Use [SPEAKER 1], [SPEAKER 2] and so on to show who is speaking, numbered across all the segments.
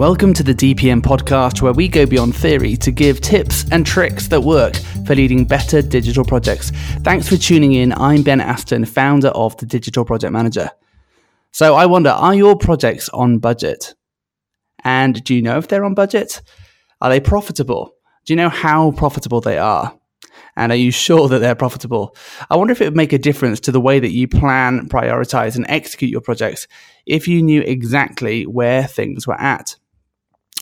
[SPEAKER 1] Welcome to the DPM podcast, where we go beyond theory to give tips and tricks that work for leading better digital projects. Thanks for tuning in. I'm Ben Aston, founder of the Digital Project Manager. So I wonder, are your projects on budget? And do you know if they're on budget? Are they profitable? Do you know how profitable they are? And are you sure that they're profitable? I wonder if it would make a difference to the way that you plan, prioritize, and execute your projects if you knew exactly where things were at.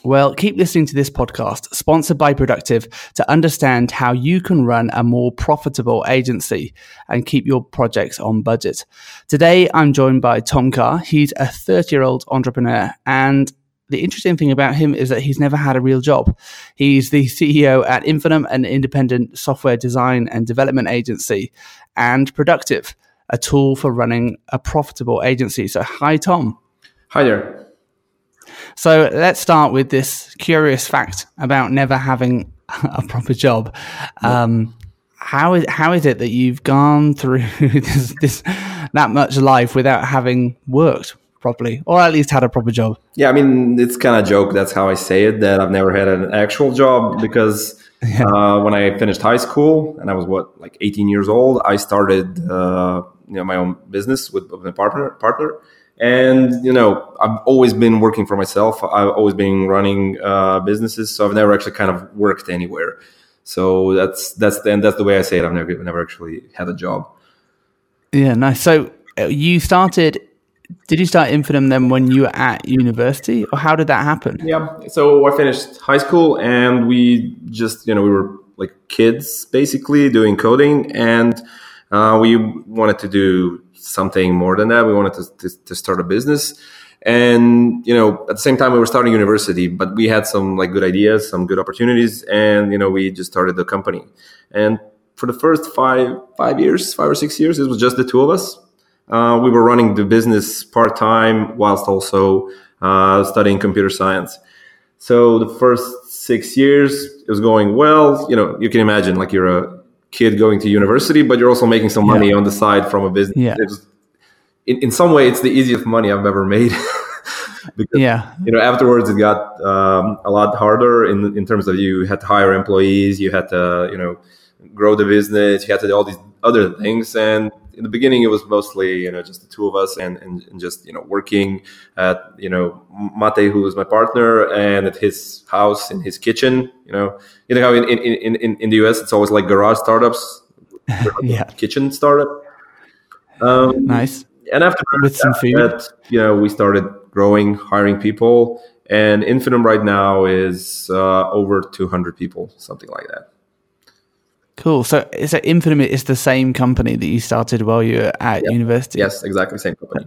[SPEAKER 1] Well, keep listening to this podcast, sponsored by Productive, to understand how you can run a more profitable agency and keep your projects on budget. Today, I'm joined by Tom Car. He's a 30 year old entrepreneur and the interesting thing about him is that he's never had a real job. He's the CEO at Infinum, an independent software design and development agency, and Productive, a tool for running a profitable agency. So, hi, Tom.
[SPEAKER 2] Hi there.
[SPEAKER 1] So, let's start with this curious fact about never having a proper job. Um, how is how is it that you've gone through this, this that much life without having worked? properly, or at least had a proper job.
[SPEAKER 2] Yeah, I mean, it's kind of joke. That's how I say it. That I've never had an actual job because yeah. uh, when I finished high school and I was what like 18 years old, I started uh, you know my own business with, with my partner partner. And you know, I've always been working for myself. I've always been running uh, businesses, so I've never actually kind of worked anywhere. So that's that's the, and that's the way I say it. I've never never actually had a job.
[SPEAKER 1] Yeah, nice. So uh, you started did you start Infinum then when you were at university, or how did that happen?
[SPEAKER 2] Yeah, so I finished high school, and we just you know we were like kids basically doing coding, and uh, we wanted to do something more than that. We wanted to, to, to start a business, and you know at the same time we were starting university, but we had some like good ideas, some good opportunities, and you know we just started the company. And for the first five five years, five or six years, it was just the two of us uh, we were running the business part time whilst also uh, studying computer science. So the first six years it was going well. You know, you can imagine like you're a kid going to university, but you're also making some money yeah. on the side from a business.
[SPEAKER 1] Yeah.
[SPEAKER 2] Was, in, in some way, it's the easiest money I've ever made.
[SPEAKER 1] because, yeah.
[SPEAKER 2] You know, afterwards it got um, a lot harder in in terms of you had to hire employees, you had to you know grow the business, you had to do all these other things, and in the beginning it was mostly you know just the two of us and, and, and just you know working at you know Mate who was my partner and at his house in his kitchen you know. You know how in in, in, in the US it's always like garage startups
[SPEAKER 1] yeah.
[SPEAKER 2] kitchen startup.
[SPEAKER 1] Um, nice.
[SPEAKER 2] and after
[SPEAKER 1] with some food.
[SPEAKER 2] that, you know we started growing hiring people. And Infinum right now is uh, over 200 people something like that
[SPEAKER 1] Cool. So, so Infinum is the same company that you started while you were at
[SPEAKER 2] yeah.
[SPEAKER 1] university.
[SPEAKER 2] Yes, exactly same company.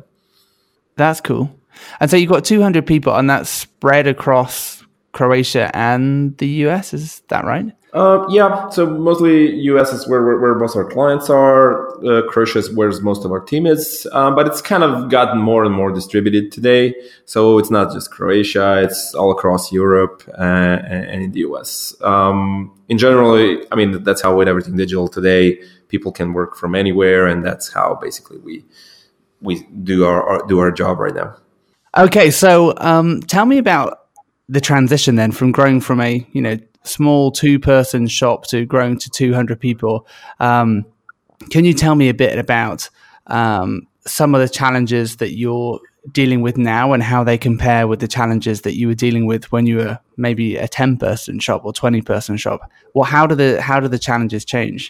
[SPEAKER 1] That's cool. And so you've got 200 people, and that's spread across Croatia and the US. Is that right?
[SPEAKER 2] Uh, yeah, so mostly US is where, where, where most of our clients are. Uh, Croatia is where most of our team is, um, but it's kind of gotten more and more distributed today. So it's not just Croatia; it's all across Europe uh, and, and in the US. Um, in general, I mean that's how with everything digital today, people can work from anywhere, and that's how basically we we do our, our do our job right now.
[SPEAKER 1] Okay, so um, tell me about the transition then from growing from a you know small two person shop to growing to 200 people. Um, can you tell me a bit about um, some of the challenges that you're dealing with now and how they compare with the challenges that you were dealing with when you were maybe a 10 person shop or 20 person shop? Well, how do the how do the challenges change?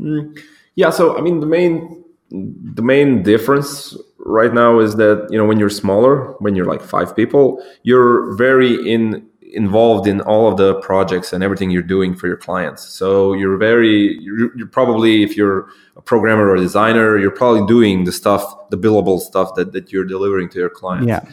[SPEAKER 2] Mm, yeah, so I mean the main the main difference right now is that you know when you're smaller, when you're like five people, you're very in involved in all of the projects and everything you're doing for your clients. So you're very, you're, you're, probably, if you're a programmer or a designer, you're probably doing the stuff, the billable stuff that, that you're delivering to your clients.
[SPEAKER 1] Yeah.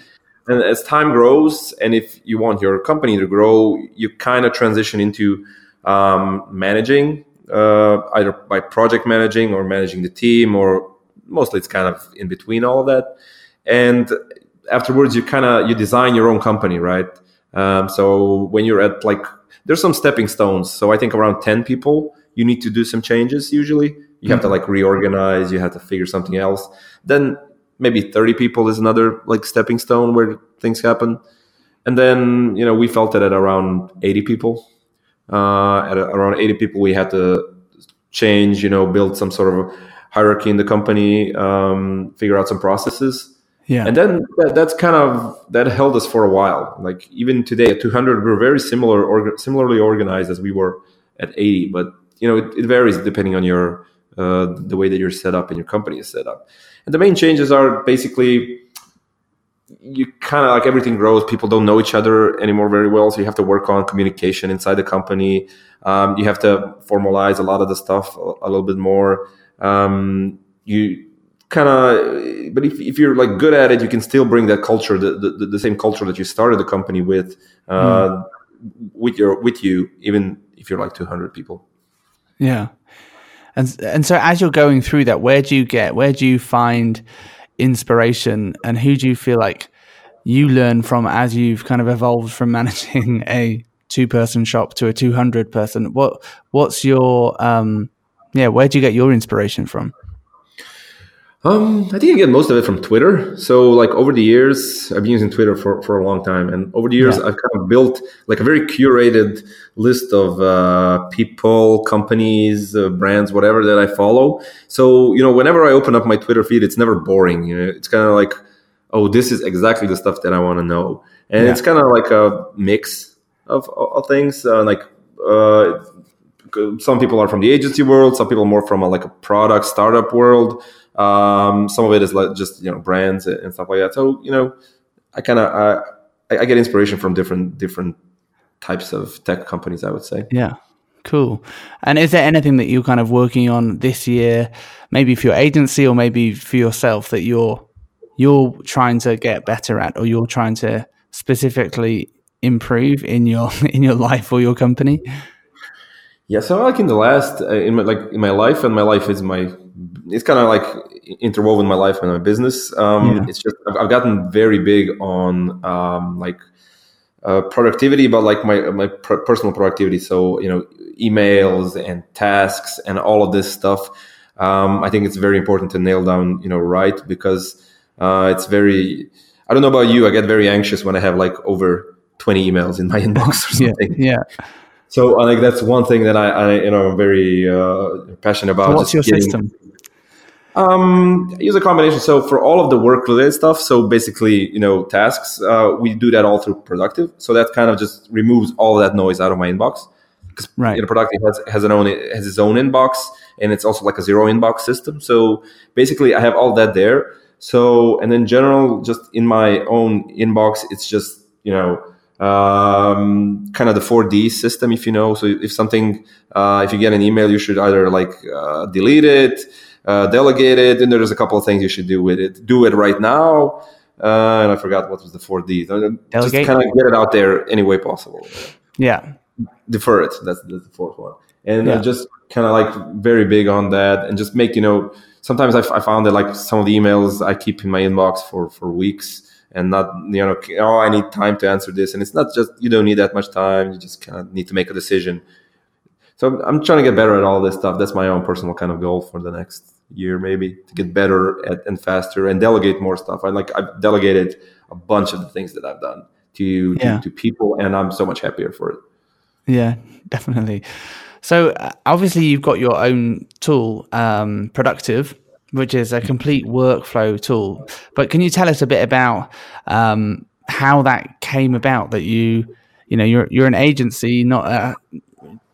[SPEAKER 2] And as time grows, and if you want your company to grow, you kind of transition into um, managing, uh, either by project managing or managing the team, or mostly it's kind of in between all of that. And afterwards, you kind of you design your own company, right? Um, so when you're at like, there's some stepping stones. So I think around 10 people, you need to do some changes usually. You mm-hmm. have to like reorganize, you have to figure something else. Then maybe 30 people is another like stepping stone where things happen. and then you know we felt it at around 80 people uh, at around 80 people we had to change you know build some sort of hierarchy in the company um, figure out some processes
[SPEAKER 1] yeah.
[SPEAKER 2] And then that, that's kind of that held us for a while. Like even today at 200 we're very similar or similarly organized as we were at 80 but you know it, it varies depending on your uh, the way that you're set up and your company is set up. And the main changes are basically you kind of like everything grows. People don't know each other anymore very well so you have to work on communication inside the company. Um, you have to formalize a lot of the stuff a, a little bit more. Um, you kind of but if, if you're like good at it you can still bring that culture the, the, the same culture that you started the company with uh, mm. with your with you even if you're like 200 people.
[SPEAKER 1] Yeah. And and so as you're going through that where do you get where do you find inspiration and who do you feel like you learn from as you've kind of evolved from managing a two person shop to a 200 person? What what's your um yeah where do you get your inspiration from
[SPEAKER 2] um, I think I get most of it from Twitter. So, like over the years, I've been using Twitter for, for a long time, and over the years, yeah. I've kind of built like a very curated list of uh, people, companies, uh, brands, whatever that I follow. So, you know, whenever I open up my Twitter feed, it's never boring. You know, it's kind of like, oh, this is exactly the stuff that I want to know, and yeah. it's kind of like a mix of, of things. Uh, like, uh, some people are from the agency world, some people more from a, like a product startup world um, some of it is like just you know brands and stuff like that. So you know, I kind of I, I get inspiration from different different types of tech companies. I would say.
[SPEAKER 1] Yeah. Cool. And is there anything that you're kind of working on this year, maybe for your agency or maybe for yourself that you're you're trying to get better at, or you're trying to specifically improve in your in your life or your company?
[SPEAKER 2] Yeah, so like in the last uh, in my like in my life, and my life is my it's kind of like interwoven my life and my business. Um, yeah. It's just I've, I've, gotten very big on um, like uh, productivity, but like my my pr- personal productivity. So you know, emails and tasks and all of this stuff. Um, I think it's very important to nail down you know right because uh, it's very. I don't know about you. I get very anxious when I have like over twenty emails in my inbox or something.
[SPEAKER 1] yeah. yeah.
[SPEAKER 2] So I think that's one thing that I, I you know, I'm very uh, passionate about.
[SPEAKER 1] So what's your getting, system?
[SPEAKER 2] Um, I use a combination. So for all of the work related stuff, so basically, you know, tasks, uh, we do that all through Productive. So that kind of just removes all that noise out of my inbox. Because right. you know, Productive has, has an own has its own inbox, and it's also like a zero inbox system. So basically, I have all that there. So and in general, just in my own inbox, it's just you know um, kind of the 4D system, if you know. So if something, uh, if you get an email, you should either like uh, delete it uh, delegate it, and there's a couple of things you should do with it. Do it right now, uh, and I forgot what was the four D. Delegate. Just kind of get it out there any way possible.
[SPEAKER 1] Yeah.
[SPEAKER 2] Defer it. That's, that's the fourth one, and yeah. just kind of like very big on that, and just make you know. Sometimes I, I found that like some of the emails I keep in my inbox for for weeks and not you know oh i need time to answer this and it's not just you don't need that much time you just kind of need to make a decision so i'm trying to get better at all this stuff that's my own personal kind of goal for the next year maybe to get better at, and faster and delegate more stuff. I like I've delegated a bunch of the things that I've done to yeah. to, to, people, and I'm so much happier for it.
[SPEAKER 1] Yeah, definitely. So uh, obviously you've got your own tool, um, Productive, which is a complete workflow tool. But can you tell us a bit about um, how that came about? That you, you know, you're you're an agency, not a,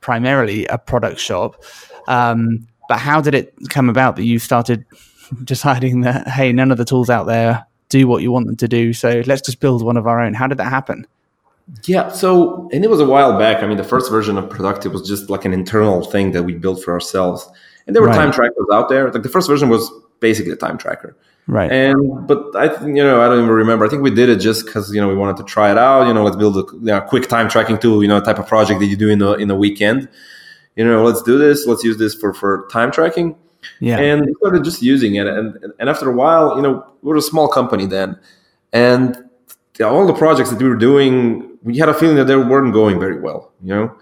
[SPEAKER 1] primarily a product shop. Um, but how did it come about that you started deciding that hey, none of the tools out there do what you want them to do, so let's just build one of our own? How did that happen?
[SPEAKER 2] Yeah, so and it was a while back. I mean, the first version of Productive was just like an internal thing that we built for ourselves, and there were right. time trackers out there. Like the first version was basically a time tracker,
[SPEAKER 1] right?
[SPEAKER 2] And but I, you know, I don't even remember. I think we did it just because you know we wanted to try it out. You know, let's build a you know, quick time tracking tool. You know, type of project that you do in a in a weekend you know, let's do this. Let's use this for for time tracking.
[SPEAKER 1] Yeah.
[SPEAKER 2] And we started just using it, and and after a while, you know, we were a small company then, and all the projects that we were doing, we had a feeling that they weren't going very well, you know.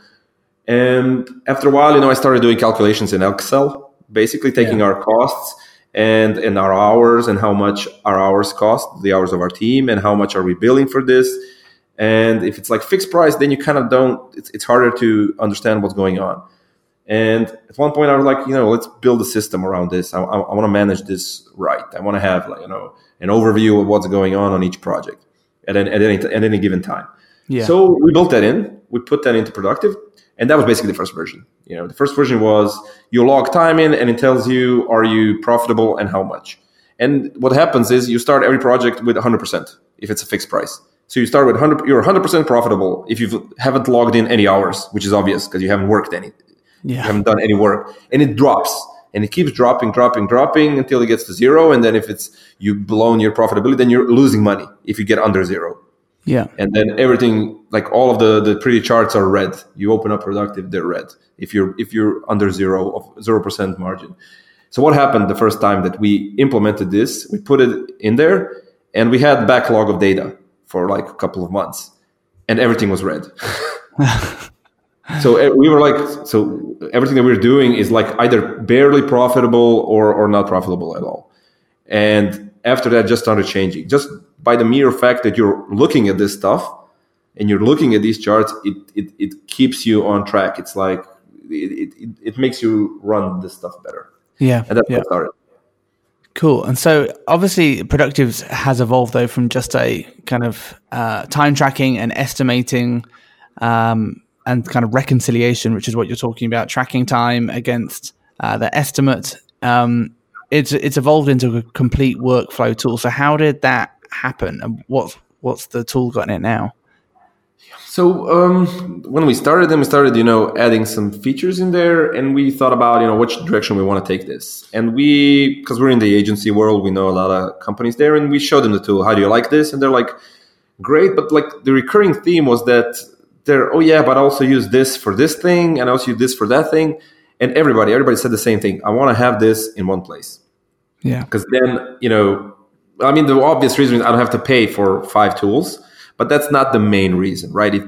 [SPEAKER 2] And after a while, you know, I started doing calculations in Excel, basically taking yeah. our costs and and our hours and how much our hours cost, the hours of our team, and how much are we billing for this. And if it's like fixed price, then you kind of don't. It's, it's harder to understand what's going on. And at one point, I was like, you know, let's build a system around this. I, I, I want to manage this right. I want to have like you know an overview of what's going on on each project at any, at any, at any given time. Yeah. So we built that in. We put that into productive, and that was basically the first version. You know, the first version was you log time in, and it tells you are you profitable and how much. And what happens is you start every project with 100% if it's a fixed price. So you start with 100, you're 100% profitable if you haven't logged in any hours, which is obvious because you haven't worked any, yeah. you haven't done any work, and it drops and it keeps dropping, dropping, dropping until it gets to zero. And then if it's you blown your profitability, then you're losing money if you get under zero.
[SPEAKER 1] Yeah.
[SPEAKER 2] And then everything, like all of the the pretty charts are red. You open up productive, they're red. If you're if you're under zero of zero percent margin. So what happened the first time that we implemented this? We put it in there, and we had backlog of data for like a couple of months, and everything was red. so eh, we were like, so everything that we we're doing is like either barely profitable or or not profitable at all. And after that, just started changing. Just by the mere fact that you're looking at this stuff and you're looking at these charts, it it, it keeps you on track. It's like it, it, it makes you run this stuff better.
[SPEAKER 1] Yeah,
[SPEAKER 2] and that's
[SPEAKER 1] yeah.
[SPEAKER 2] started.
[SPEAKER 1] Cool. And so obviously Productive's has evolved though from just a kind of uh, time tracking and estimating um, and kind of reconciliation, which is what you're talking about, tracking time against uh, the estimate. Um, it's it's evolved into a complete workflow tool. So how did that happen, and what's what's the tool got in it now?
[SPEAKER 2] So um, when we started them, we started, you know, adding some features in there, and we thought about, you know, which direction we want to take this. And we, because we're in the agency world, we know a lot of companies there, and we showed them the tool. How do you like this? And they're like, great, but like the recurring theme was that they're, oh yeah, but I also use this for this thing, and I also use this for that thing. And everybody, everybody said the same thing. I want to have this in one place.
[SPEAKER 1] Yeah.
[SPEAKER 2] Because then, you know, I mean, the obvious reason is I don't have to pay for five tools, but that's not the main reason, right? It,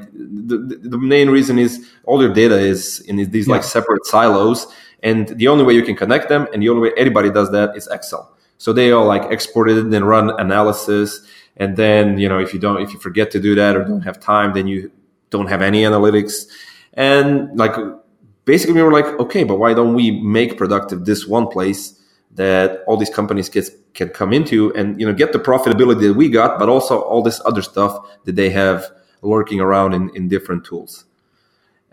[SPEAKER 2] the, the main reason is all your data is in these yeah. like separate silos, and the only way you can connect them, and the only way anybody does that is Excel. So they all like exported it and then run analysis, and then you know if you don't, if you forget to do that or don't have time, then you don't have any analytics, and like basically we were like, okay, but why don't we make productive this one place? That all these companies get, can come into and you know get the profitability that we got, but also all this other stuff that they have lurking around in, in different tools.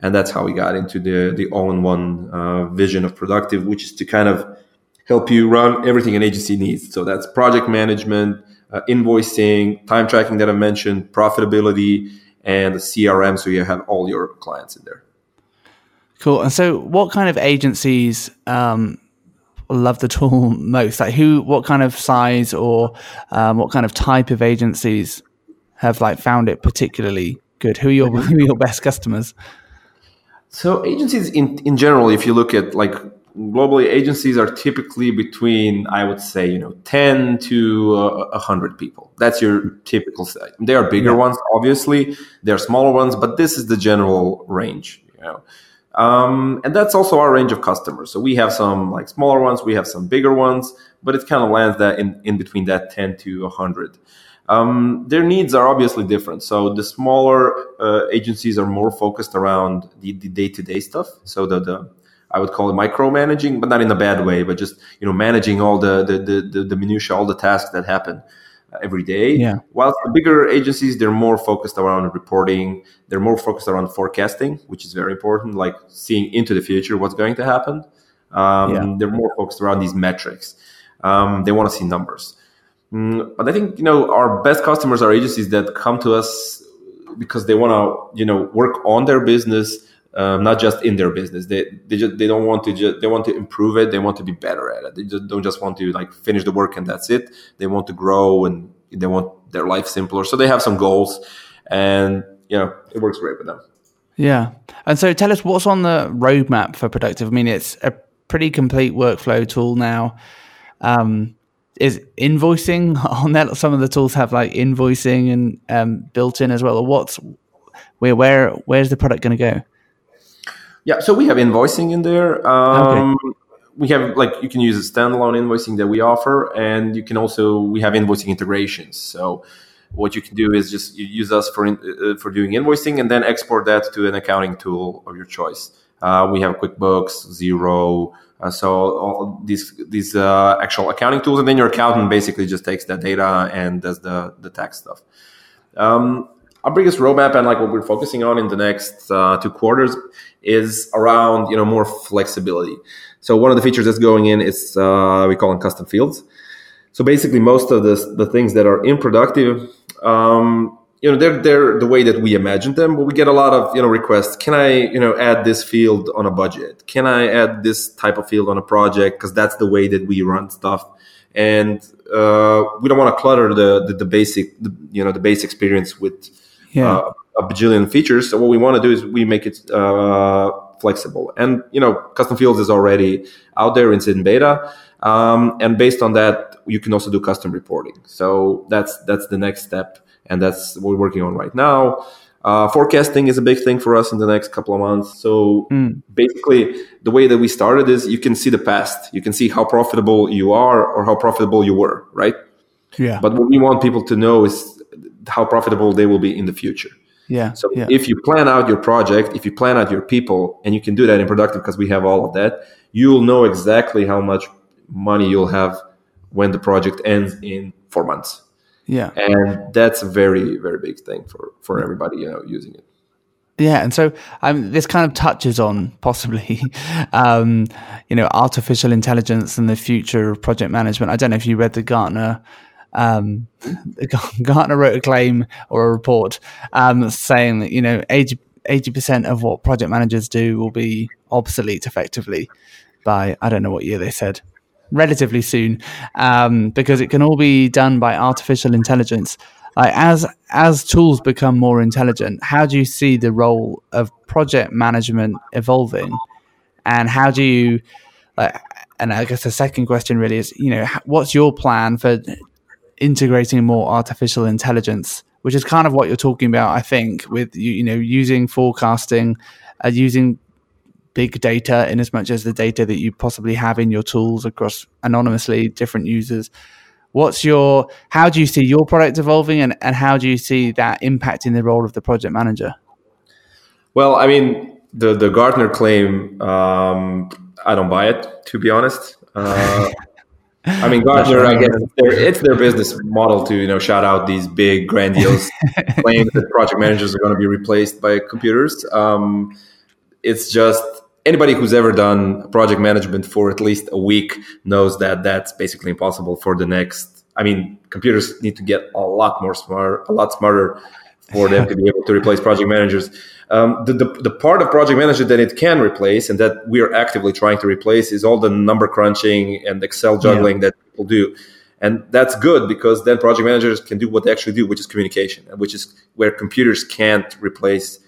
[SPEAKER 2] And that's how we got into the the all-in-one uh, vision of productive, which is to kind of help you run everything an agency needs. So that's project management, uh, invoicing, time tracking that I mentioned, profitability, and the CRM. So you have all your clients in there.
[SPEAKER 1] Cool. And so, what kind of agencies um, love the tool most? Like who, what kind of size or um, what kind of type of agencies have like found it particularly good? Who are your who are your best customers?
[SPEAKER 2] So agencies in in general, if you look at like globally, agencies are typically between I would say you know ten to uh, hundred people. That's your typical size. There are bigger yeah. ones, obviously. There are smaller ones, but this is the general range. You know. Um, and that's also our range of customers. So we have some like smaller ones, we have some bigger ones, but it kind of lands that in, in between that 10 to 100. Um, their needs are obviously different. So the smaller uh, agencies are more focused around the, the day-to-day stuff. So the, the I would call it micromanaging, but not in a bad way, but just you know managing all the the the, the minutia, all the tasks that happen every day.
[SPEAKER 1] Yeah.
[SPEAKER 2] Whilst the bigger agencies, they're more focused around reporting. They're more focused around forecasting, which is very important, like seeing into the future what's going to happen. Um, yeah. They're more focused around these metrics. Um, they want to see numbers. Mm, but I think you know our best customers are agencies that come to us because they want to you know work on their business um, not just in their business. They they just they don't want to just they want to improve it. They want to be better at it. They just don't just want to like finish the work and that's it. They want to grow and they want their life simpler. So they have some goals, and you know it works great with them.
[SPEAKER 1] Yeah, and so tell us what's on the roadmap for Productive. I mean, it's a pretty complete workflow tool now. Um, is invoicing on that? Some of the tools have like invoicing and um, built in as well. What's where where where's the product going to go?
[SPEAKER 2] Yeah, so we have invoicing in there. Um, okay. We have like you can use a standalone invoicing that we offer, and you can also we have invoicing integrations. So what you can do is just you use us for uh, for doing invoicing and then export that to an accounting tool of your choice. Uh, we have QuickBooks, Xero, uh, so all these these uh, actual accounting tools, and then your accountant basically just takes that data and does the the tax stuff. Um, our biggest roadmap and like what we're focusing on in the next uh, two quarters is around you know more flexibility. So one of the features that's going in is uh, we call them custom fields. So basically, most of the the things that are in Productive, um, you know, they're they're the way that we imagine them. But we get a lot of you know requests. Can I you know add this field on a budget? Can I add this type of field on a project? Because that's the way that we run stuff, and uh, we don't want to clutter the the, the basic the, you know the base experience with yeah. uh, a bajillion features. So what we want to do is we make it uh, flexible, and you know, custom fields is already out there. It's in beta, um, and based on that, you can also do custom reporting. So that's that's the next step, and that's what we're working on right now. Uh, forecasting is a big thing for us in the next couple of months. So mm. basically, the way that we started is you can see the past. You can see how profitable you are or how profitable you were, right?
[SPEAKER 1] Yeah.
[SPEAKER 2] But what we want people to know is how profitable they will be in the future.
[SPEAKER 1] Yeah.
[SPEAKER 2] So
[SPEAKER 1] yeah.
[SPEAKER 2] if you plan out your project, if you plan out your people, and you can do that in productive because we have all of that, you'll know exactly how much money you'll have when the project ends in four months.
[SPEAKER 1] Yeah.
[SPEAKER 2] And that's a very, very big thing for, for everybody, you know, using it.
[SPEAKER 1] Yeah, and so um, this kind of touches on possibly, um, you know, artificial intelligence and the future of project management. I don't know if you read the Gartner um, Gartner wrote a claim or a report um, saying that you know 80 percent of what project managers do will be obsolete effectively by I don't know what year they said relatively soon um, because it can all be done by artificial intelligence. Like as as tools become more intelligent, how do you see the role of project management evolving, and how do you? And I guess the second question really is, you know, what's your plan for integrating more artificial intelligence, which is kind of what you're talking about, I think, with you, you know using forecasting, uh, using big data in as much as the data that you possibly have in your tools across anonymously different users. What's your how do you see your product evolving and, and how do you see that impacting the role of the project manager?
[SPEAKER 2] Well, I mean, the the Gartner claim, um, I don't buy it to be honest. Uh, I mean, Gartner, I guess it's their business model to you know shout out these big grandiose claims that project managers are going to be replaced by computers. Um, it's just anybody who's ever done project management for at least a week knows that that's basically impossible for the next. I mean, computers need to get a lot more smart, a lot smarter for them to be able to replace project managers. Um, the, the, the, part of project manager that it can replace and that we are actively trying to replace is all the number crunching and Excel juggling yeah. that people do. And that's good because then project managers can do what they actually do, which is communication, which is where computers can't replace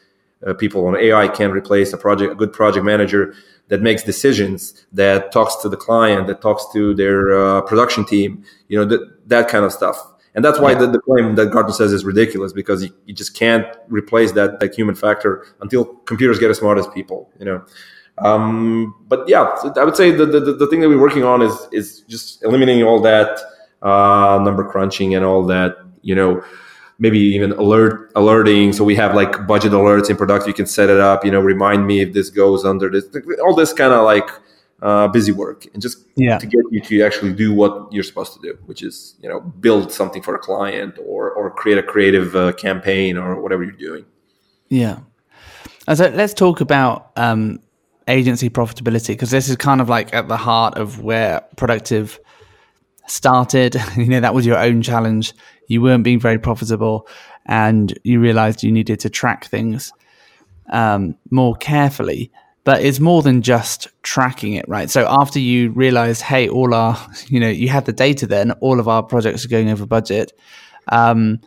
[SPEAKER 2] uh, people on AI can't replace a project, a good project manager that makes decisions, that talks to the client, that talks to their uh, production team, you know, that, that kind of stuff and that's why yeah. the, the, claim that Gartner says is ridiculous because you, you, just can't replace that, that human factor until computers get as smart as people, you know. Um, but yeah, I would say the, the, the thing that we're working on is is just eliminating all that uh, number crunching and all that, you know, maybe even alert alerting. So we have like budget alerts in product. You can set it up, you know, remind me if this goes under this, all this kind of like uh, busy work and just yeah. to get you to actually do what you're supposed to do, which is you know build something for a client or or create a creative uh, campaign or whatever you're doing.
[SPEAKER 1] Yeah. And so let's talk about um, agency profitability because this is kind of like at the heart of where productive started. you know that was your own challenge. You weren't being very profitable, and you realized you needed to track things um, more carefully but it's more than just tracking it, right? So after you realize, hey, all our, you know, you had the data then, all of our projects are going over budget. Um,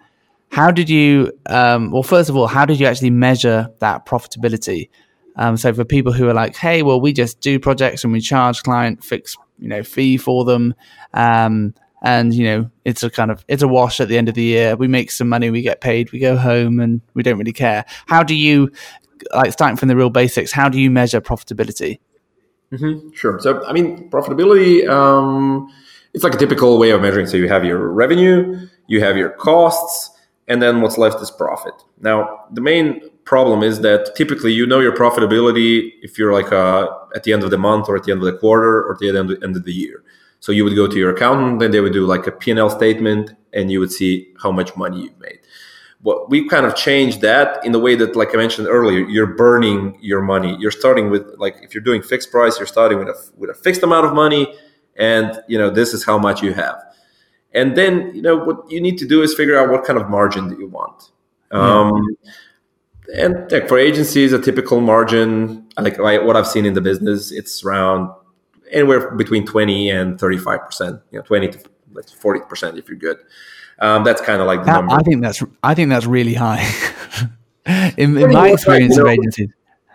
[SPEAKER 1] how did you, um, well, first of all, how did you actually measure that profitability? Um, so for people who are like, hey, well, we just do projects and we charge client fixed, you know, fee for them. Um, and you know, it's a kind of it's a wash at the end of the year. We make some money, we get paid, we go home, and we don't really care. How do you like starting from the real basics, how do you measure profitability?
[SPEAKER 2] Mm-hmm. Sure. So, I mean, profitability, um, it's like a typical way of measuring. So you have your revenue, you have your costs, and then what's left is profit. Now, the main problem is that typically you know your profitability if you're like uh, at the end of the month or at the end of the quarter or at the end of, end of the year. So you would go to your accountant, and they would do like a P&L statement, and you would see how much money you've made. Well, we kind of changed that in the way that, like I mentioned earlier, you're burning your money. You're starting with like if you're doing fixed price, you're starting with a with a fixed amount of money, and you know this is how much you have. And then you know what you need to do is figure out what kind of margin that you want. Um, and like for agencies, a typical margin, like what I've seen in the business, it's around anywhere between 20 and 35 percent. You know, 20 to 40 percent if you're good. Um, that's kind of like the number.
[SPEAKER 1] I think that's I think that's really high. in, in my experience know, of agencies.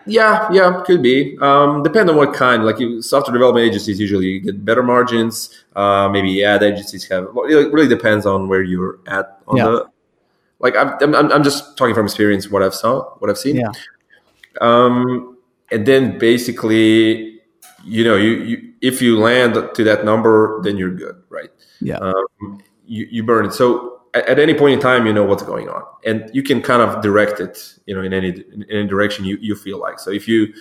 [SPEAKER 2] Yeah, yeah, could be. Um, depend on what kind. Like you, software development agencies usually get better margins. Uh, maybe ad agencies have. Well, it really depends on where you're at on yeah. the. Like I'm, I'm, I'm just talking from experience. What I've saw, what I've seen.
[SPEAKER 1] Yeah.
[SPEAKER 2] Um, and then basically, you know, you, you if you land to that number, then you're good, right?
[SPEAKER 1] Yeah.
[SPEAKER 2] Um, you, you burn it. So at, at, any point in time, you know what's going on, and you can kind of direct it, you know, in any in any direction you, you feel like. So if you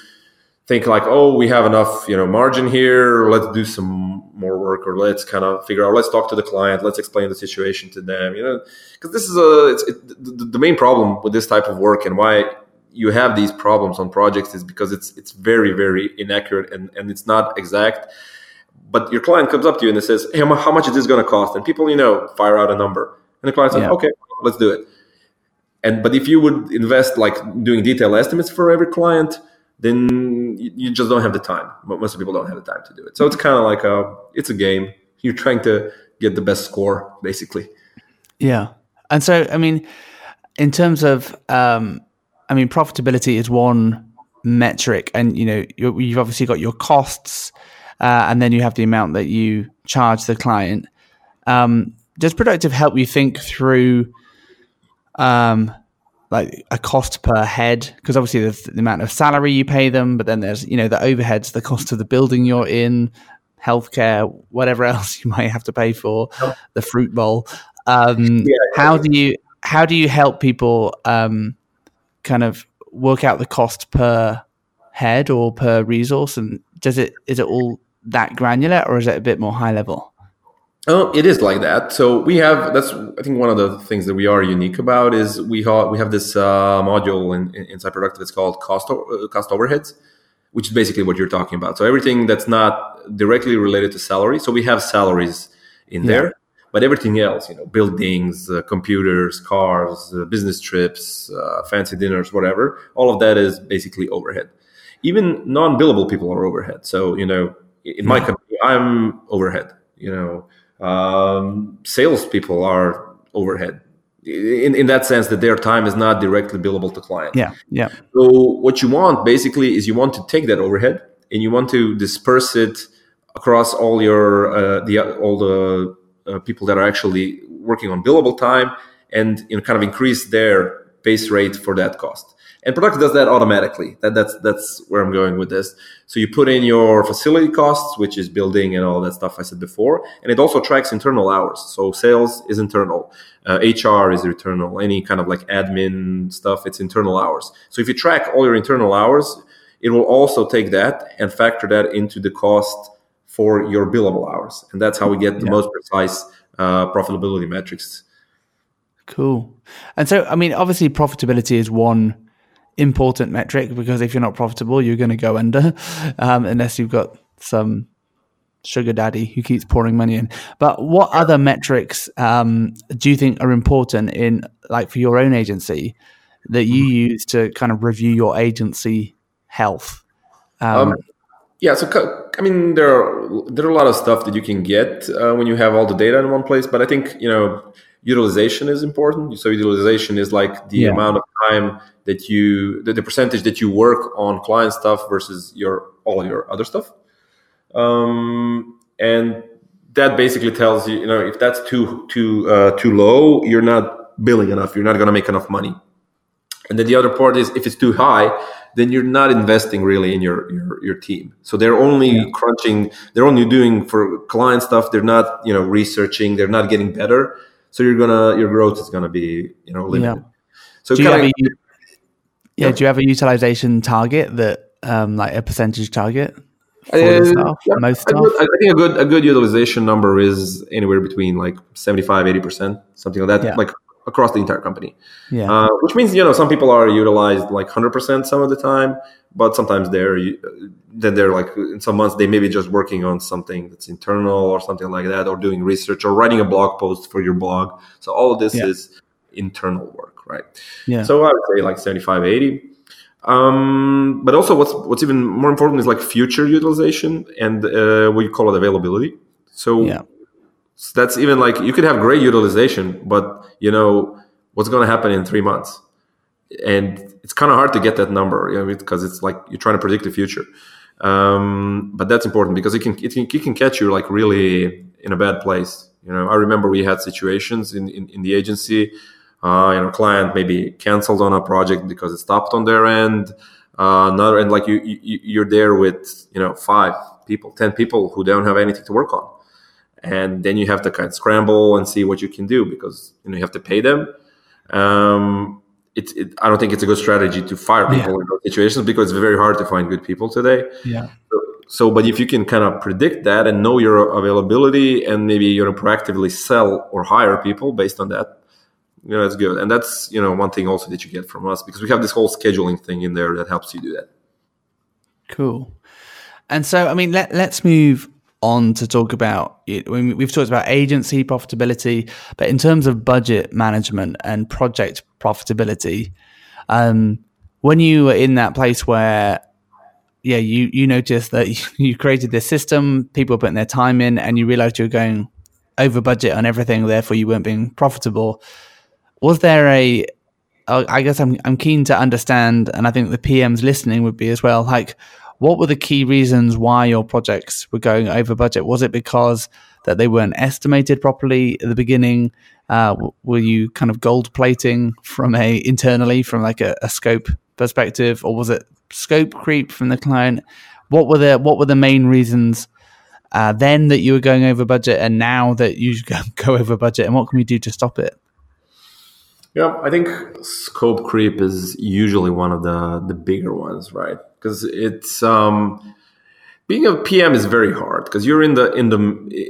[SPEAKER 2] think like, oh, we have enough, you know, margin here, let's do some more work, or let's kind of figure out, let's talk to the client, let's explain the situation to them, you know, because this is a it's it, the, the main problem with this type of work and why you have these problems on projects is because it's it's very very inaccurate and and it's not exact but your client comes up to you and it says, "Hey, how much is this going to cost?" And people, you know, fire out a number, and the client says, yeah. "Okay, let's do it." And but if you would invest like doing detailed estimates for every client, then you just don't have the time. Most people don't have the time to do it. So it's kind of like a it's a game. You're trying to get the best score, basically.
[SPEAKER 1] Yeah, and so I mean, in terms of, um, I mean, profitability is one metric, and you know, you've obviously got your costs uh, and then you have the amount that you charge the client. Um, does Productive help you think through um, like a cost per head? Because obviously there's the amount of salary you pay them, but then there's you know the overheads, the cost of the building you're in, healthcare, whatever else you might have to pay for, the fruit bowl. Um, yeah, how do you how do you help people um, kind of work out the cost per head or per resource and does it is it all that granular or is it a bit more high level?
[SPEAKER 2] Oh, it is like that. So we have that's I think one of the things that we are unique about is we have we have this uh, module in, in, inside Productive. It's called cost uh, cost overheads, which is basically what you're talking about. So everything that's not directly related to salary. So we have salaries in yeah. there, but everything else, you know, buildings, uh, computers, cars, uh, business trips, uh, fancy dinners, whatever. All of that is basically overhead. Even non-billable people are overhead. So you know in my company, I'm overhead. You know, um, salespeople are overhead in, in that sense that their time is not directly billable to client.
[SPEAKER 1] Yeah, yeah.
[SPEAKER 2] So what you want basically is you want to take that overhead and you want to disperse it across all your uh, the all the uh, people that are actually working on billable time and you know kind of increase their base rate for that cost. And product does that automatically. That, that's that's where I'm going with this. So you put in your facility costs, which is building and all that stuff I said before, and it also tracks internal hours. So sales is internal, uh, HR is internal, any kind of like admin stuff, it's internal hours. So if you track all your internal hours, it will also take that and factor that into the cost for your billable hours, and that's how we get the yeah. most precise uh, profitability metrics.
[SPEAKER 1] Cool. And so, I mean, obviously, profitability is one important metric because if you're not profitable, you're going to go under um, unless you've got some sugar daddy who keeps pouring money in. But what other metrics um, do you think are important in like for your own agency that you mm-hmm. use to kind of review your agency health? Um, um,
[SPEAKER 2] yeah, so I mean, there are there are a lot of stuff that you can get uh, when you have all the data in one place. But I think you know utilization is important. So utilization is like the yeah. amount of time that you the, the, percentage that you work on client stuff versus your all your other stuff. Um, and that basically tells you you know if that's too too uh, too low you're not billing enough. You're not going to make enough money. And then the other part is if it's too high then you're not investing really in your your, your team. So they're only yeah. crunching they're only doing for client stuff. They're not you know researching. They're not getting better So you're gonna your growth is gonna be you know limited.
[SPEAKER 1] Yeah.
[SPEAKER 2] So
[SPEAKER 1] Do you have
[SPEAKER 2] kinda-
[SPEAKER 1] a, yeah,
[SPEAKER 2] Yeah.
[SPEAKER 1] do you have a utilization target that um like a percentage target for
[SPEAKER 2] Uh,
[SPEAKER 1] staff?
[SPEAKER 2] yeah,
[SPEAKER 1] Most
[SPEAKER 2] I
[SPEAKER 1] staff?
[SPEAKER 2] I think a good a good utilization number is anywhere between like 75 80 percent something like that
[SPEAKER 1] Yeah.
[SPEAKER 2] like across the entire company
[SPEAKER 1] Yeah.
[SPEAKER 2] uh, which means you know some people are utilized like 100 percent some of the time but sometimes they're then they're like in some months they may be just working on something that's internal or something like that or doing research or writing a blog post for your blog so all of this
[SPEAKER 1] Yeah.
[SPEAKER 2] is internal work right
[SPEAKER 1] yeah.
[SPEAKER 2] so I would say like 75, 80. Um, but also what's what's even more important is like future utilization and uh, we call it availability. So
[SPEAKER 1] yeah.
[SPEAKER 2] that's even like you could have great utilization, but you know what's going to happen in three months, and it's kind of hard to get that number, you know, because it's like you're trying to predict the future. Um, but that's important because it can, it can it can catch you like really in a bad place. You know, I remember we had situations in in, in the agency. Uh, you know, client maybe canceled on a project because it stopped on their end. Uh, another and like you, you you're there with you know five people, ten people who don't have anything to work on and then you have to kind of scramble and see what you can do because you know you have to pay them. Um, it, it, I don't think it's a good strategy to fire people
[SPEAKER 1] Yeah.
[SPEAKER 2] in those situations because it's very hard to find good people today.
[SPEAKER 1] Yeah.
[SPEAKER 2] So, but if you can kind of predict that and know your availability and maybe you know proactively sell or hire people based on that, you know that's good. And that's you know one thing also that you get from us because we have this whole scheduling thing in there that helps you do that.
[SPEAKER 1] Cool. And so, I mean, let, let's move on to talk about it. We've talked about agency profitability, but in terms of budget management and project profitability, um, when you were in that place where, yeah, you, you noticed that you created this system, people were putting their time in, and you realized you were going over budget on everything, therefore you weren't being profitable. Was there a I guess I'm I'm keen to understand, and I think the PMs listening would be as well. Like, what were the key reasons why your projects were going over budget? Was it because that they weren't estimated properly at the beginning? Uh, were you kind of gold plating from a internally from like a, a scope perspective, or was it scope creep from the client? What were the what were the main reasons uh, then that you were going over budget, and now that you go, over budget, and what can we do to stop it?
[SPEAKER 2] Yeah, I think scope creep is usually one of the the bigger ones, right? Because it's um, being a PM is very hard because you're in the in the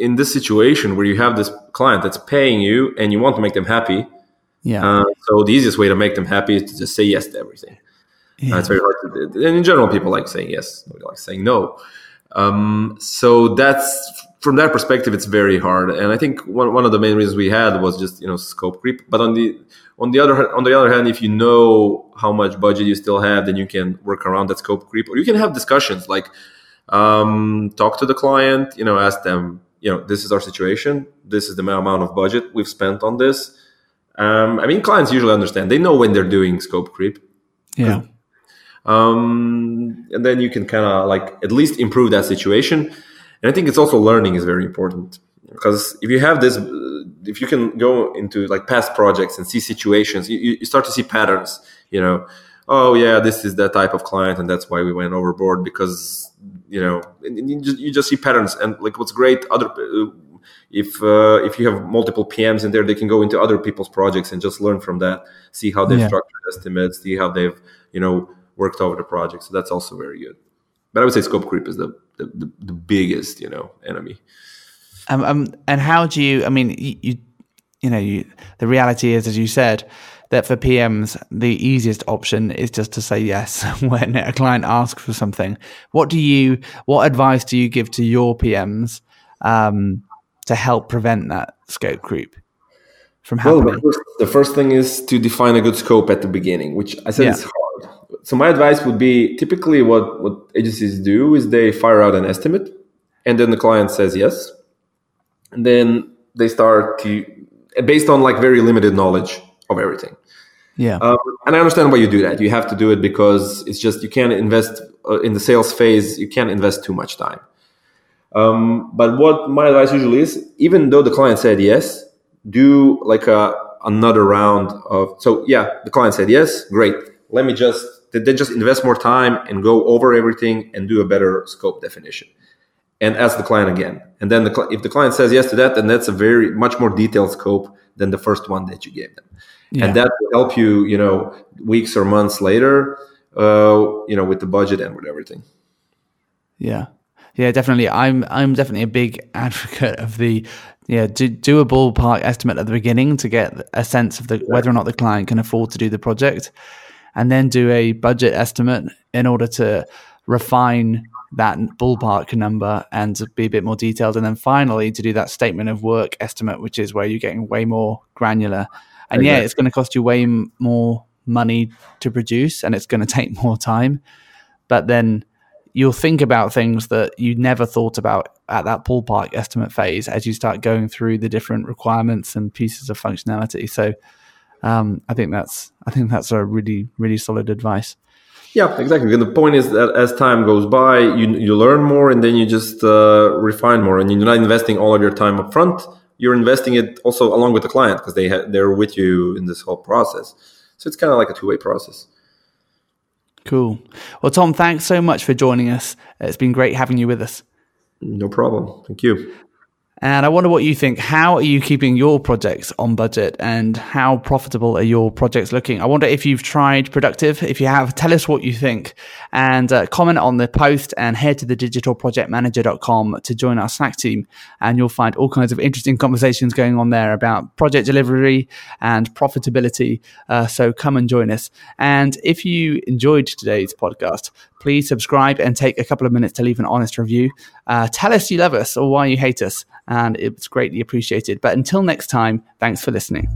[SPEAKER 2] in this situation where you have this client that's paying you and you want to make them happy.
[SPEAKER 1] Yeah,
[SPEAKER 2] Uh, so the easiest way to make them happy is to just say yes to everything.
[SPEAKER 1] yeah.
[SPEAKER 2] Uh, it's very hard to do. And in general, people like saying yes, nobody likes saying no. Um, so that's from that perspective, it's very hard. And I think one, one of the main reasons we had was just you know scope creep. But on the on the other on the other hand, if you know how much budget you still have, then you can work around that scope creep, or you can have discussions like um, talk to the client. You know, ask them. You know, this is our situation. This is the amount of budget we've spent on this. Um, I mean, clients usually understand. They know when they're doing scope creep
[SPEAKER 1] yeah.
[SPEAKER 2] um, and then you can kind of like at least improve that situation and i think it's also learning is very important because if you have this if you can go into like past projects and see situations you, you start to see patterns you know oh yeah this is that type of client and that's why we went overboard because you know and you just, you just see patterns and like what's great other uh, if uh, if you have multiple PMs in there, they can go into other people's projects and just learn from that. See how they've
[SPEAKER 1] Yeah.
[SPEAKER 2] structured estimates. See how they've you know worked over the project. So that's also very good. But I would say scope creep is the the, the, the biggest you know enemy.
[SPEAKER 1] Um, um, and how do you? I mean, you, you, you know, you, the reality is, as you said, that for PMs, the easiest option is just to say yes when a client asks for something. What do you? What advice do you give to your PMs um, to help prevent that scope creep from
[SPEAKER 2] Well,
[SPEAKER 1] happening?
[SPEAKER 2] the first, the first thing is to define a good scope at the beginning, which I said
[SPEAKER 1] Yeah.
[SPEAKER 2] is hard. So my advice would be typically what what agencies do is they fire out an estimate, and then the client says yes, and then they start to based on like very limited knowledge of everything.
[SPEAKER 1] Yeah,
[SPEAKER 2] Um, and I understand why you do that. You have to do it because it's just you can't invest uh, in the sales phase. You can't invest too much time. Um, but what my advice usually is, even though the client said yes, do like a another round of. So yeah, the client said yes, great. Let me just then just invest more time and go over everything and do a better scope definition, and ask the client again. And then the, if the client says yes to that, then that's a very much more detailed scope than the first one that you gave them. Yeah. And that will help you, you know, weeks or months later, uh, you know, with the budget and with everything.
[SPEAKER 1] Yeah. Yeah, definitely. I'm I'm definitely a big advocate of the yeah do, do a ballpark estimate at the beginning to get a sense of the whether or not the client can afford to do the project, and then do a budget estimate in order to refine that ballpark number and to be a bit more detailed, and then finally to do that statement of work estimate, which is where you're getting way more granular. And yeah, it's going to cost you way more money to produce, and it's going to take more time, but then you'll think about things that you never thought about at that ballpark estimate phase as you start going through the different requirements and pieces of functionality. So um, I think that's I think that's a really really solid advice.
[SPEAKER 2] Yeah, exactly. And the point is that as time goes by, you you learn more, and then you just uh, refine more, and you're not investing all of your time up front. You're investing it also along with the client because they ha- they're with you in this whole process. So it's kind of like a two way process.
[SPEAKER 1] Cool. Well, Tom, thanks so much for joining us. It's been great having you with us.
[SPEAKER 2] No problem. Thank you.
[SPEAKER 1] And I wonder what you think. How are you keeping your projects on budget and how profitable are your projects looking? I wonder if you've tried Productive. If you have, tell us what you think and uh, comment on the post and head to the digitalprojectmanager.com to join our Slack team. And you'll find all kinds of interesting conversations going on there about project delivery and profitability. Uh, so come and join us. And if you enjoyed today's podcast, please subscribe and take a couple of minutes to leave an honest review. Uh, tell us you love us or why you hate us, and it's greatly appreciated. But until next time, thanks for listening.